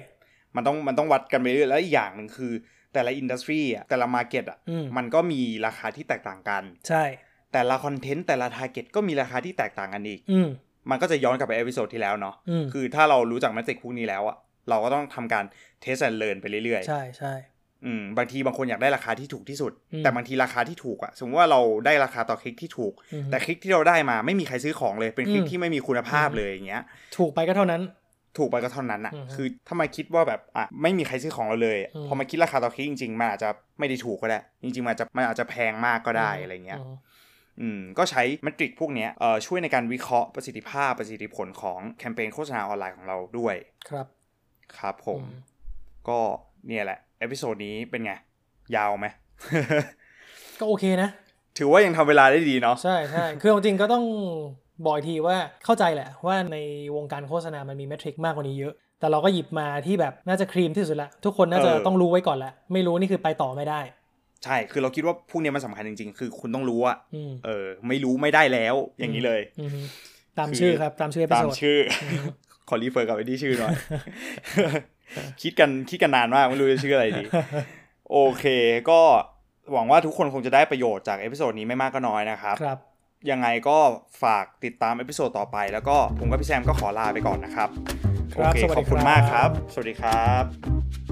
Speaker 1: มันต้องมันต้องวัดกันไปเรื่อยๆแล้วอีกอย่างหนึ่งคือแต่ละ industry อะแต่ละ market อะ
Speaker 2: อืม
Speaker 1: มันก็มีราคาที่แตกต่างกัน
Speaker 2: ๆใช่
Speaker 1: แต่ละ content แต่ละ target ก็มีราคาที่แตกต่างกันอีก
Speaker 2: อืม
Speaker 1: มันก็จะย้อนกลับไป episode ที่แล้วเนาะ
Speaker 2: อืม
Speaker 1: คือถ้าเรารู้จัก metric พวกนี้แล้วอะเราก็ต้องทำการ test and learn ไปเรื่อยๆ
Speaker 2: ใช่ใช่
Speaker 1: อืมบางทีบางคนอยากได้ราคาที่ถูกที่สุด
Speaker 2: อืม
Speaker 1: แต่บางทีราคาที่ถูกอะสมมติว่าเราได้ราคาต่อคลิกที่ถูก
Speaker 2: อืม
Speaker 1: แต่คลิกที่เราได้มาไม่มีใครซื้อของเลยเป็นคลิก
Speaker 2: อืม
Speaker 1: ที่ไม่มีคุณภาพ
Speaker 2: อืม
Speaker 1: เลยอย่างเงี้ย
Speaker 2: ถูกไปก็เท่านั้น
Speaker 1: ถูกไปก็เท่านั้นอะ
Speaker 2: อืม
Speaker 1: คือถ้ามาคิดว่าแบบอะไม่มีใครซื้อของเราเลย
Speaker 2: อืม
Speaker 1: พอมาคิดราคาต่อคลิกจริงๆมันอาจจะไม่ได้ถูกก็ได้ จริงๆมันอาจจะมันอาจจะแพงมากก็ได้อะไรเงี้ย
Speaker 2: ม
Speaker 1: อืมก็ใช้ metric พวกเนี้ยเอ่อช่วยในการวิเคราะห์ประสิทธิภาพประสิทธิผลของแคมเปญโฆษณาออนไลน์ของเราด้วย
Speaker 2: ครับ
Speaker 1: ครับผม
Speaker 2: อืม
Speaker 1: ก็เนี่ยแหละ episode นี้เป็นไง ยาวไหม
Speaker 2: ก็โอเคนะ
Speaker 1: ถือว่ายังทำเวลาได้ดีเนาะ
Speaker 2: ใช่ใช่คือเอาจริงก็ต้องบอกอีกทีว่าเข้าใจแหละ ว่าในวงการโฆษณามันมี metric มากกว่านี้เยอะ แต่เราก็หยิบมาที่แบบน่าจะครีมที่สุดละ ทุกคนน่าจะ
Speaker 1: เออ
Speaker 2: ต้องรู้ไว้ก่อนแหละ ไม่รู้นี่คือไปต่อไม่ได้
Speaker 1: ใช่ คือเราคิดว่าพวกเนี้ยมันสำคัญจริงๆ คือคุณต้องรู้ว่า
Speaker 2: อืม
Speaker 1: เออ ไม่รู้ไม่ได้แล้ว อย่างนี้เลย
Speaker 2: อืมตาม
Speaker 1: คือ
Speaker 2: ชื่อครับ ตามชื่อ episode
Speaker 1: ตามชื่อ ขอ refer กลับไปที่ชื่อหน่อย คิดกันคิดกันนานมากไม่รู้จะชื่ออะไรดี โอเค ก็หวังว่าทุกคนคงจะได้ประโยชน์จาก episode นี้ไม่มากก็น้อยนะครับ
Speaker 2: ครับ
Speaker 1: ยังไงก็ฝากติดตามเอพิโซดต่อไปแล้วก็ผมกับพี่แซมก็ขอลาไปก่อนนะครับ
Speaker 2: ครับ
Speaker 1: โอเค
Speaker 2: สวัสดี
Speaker 1: ขอบคุณ
Speaker 2: ครับ
Speaker 1: มากครับ สวัสดีครับ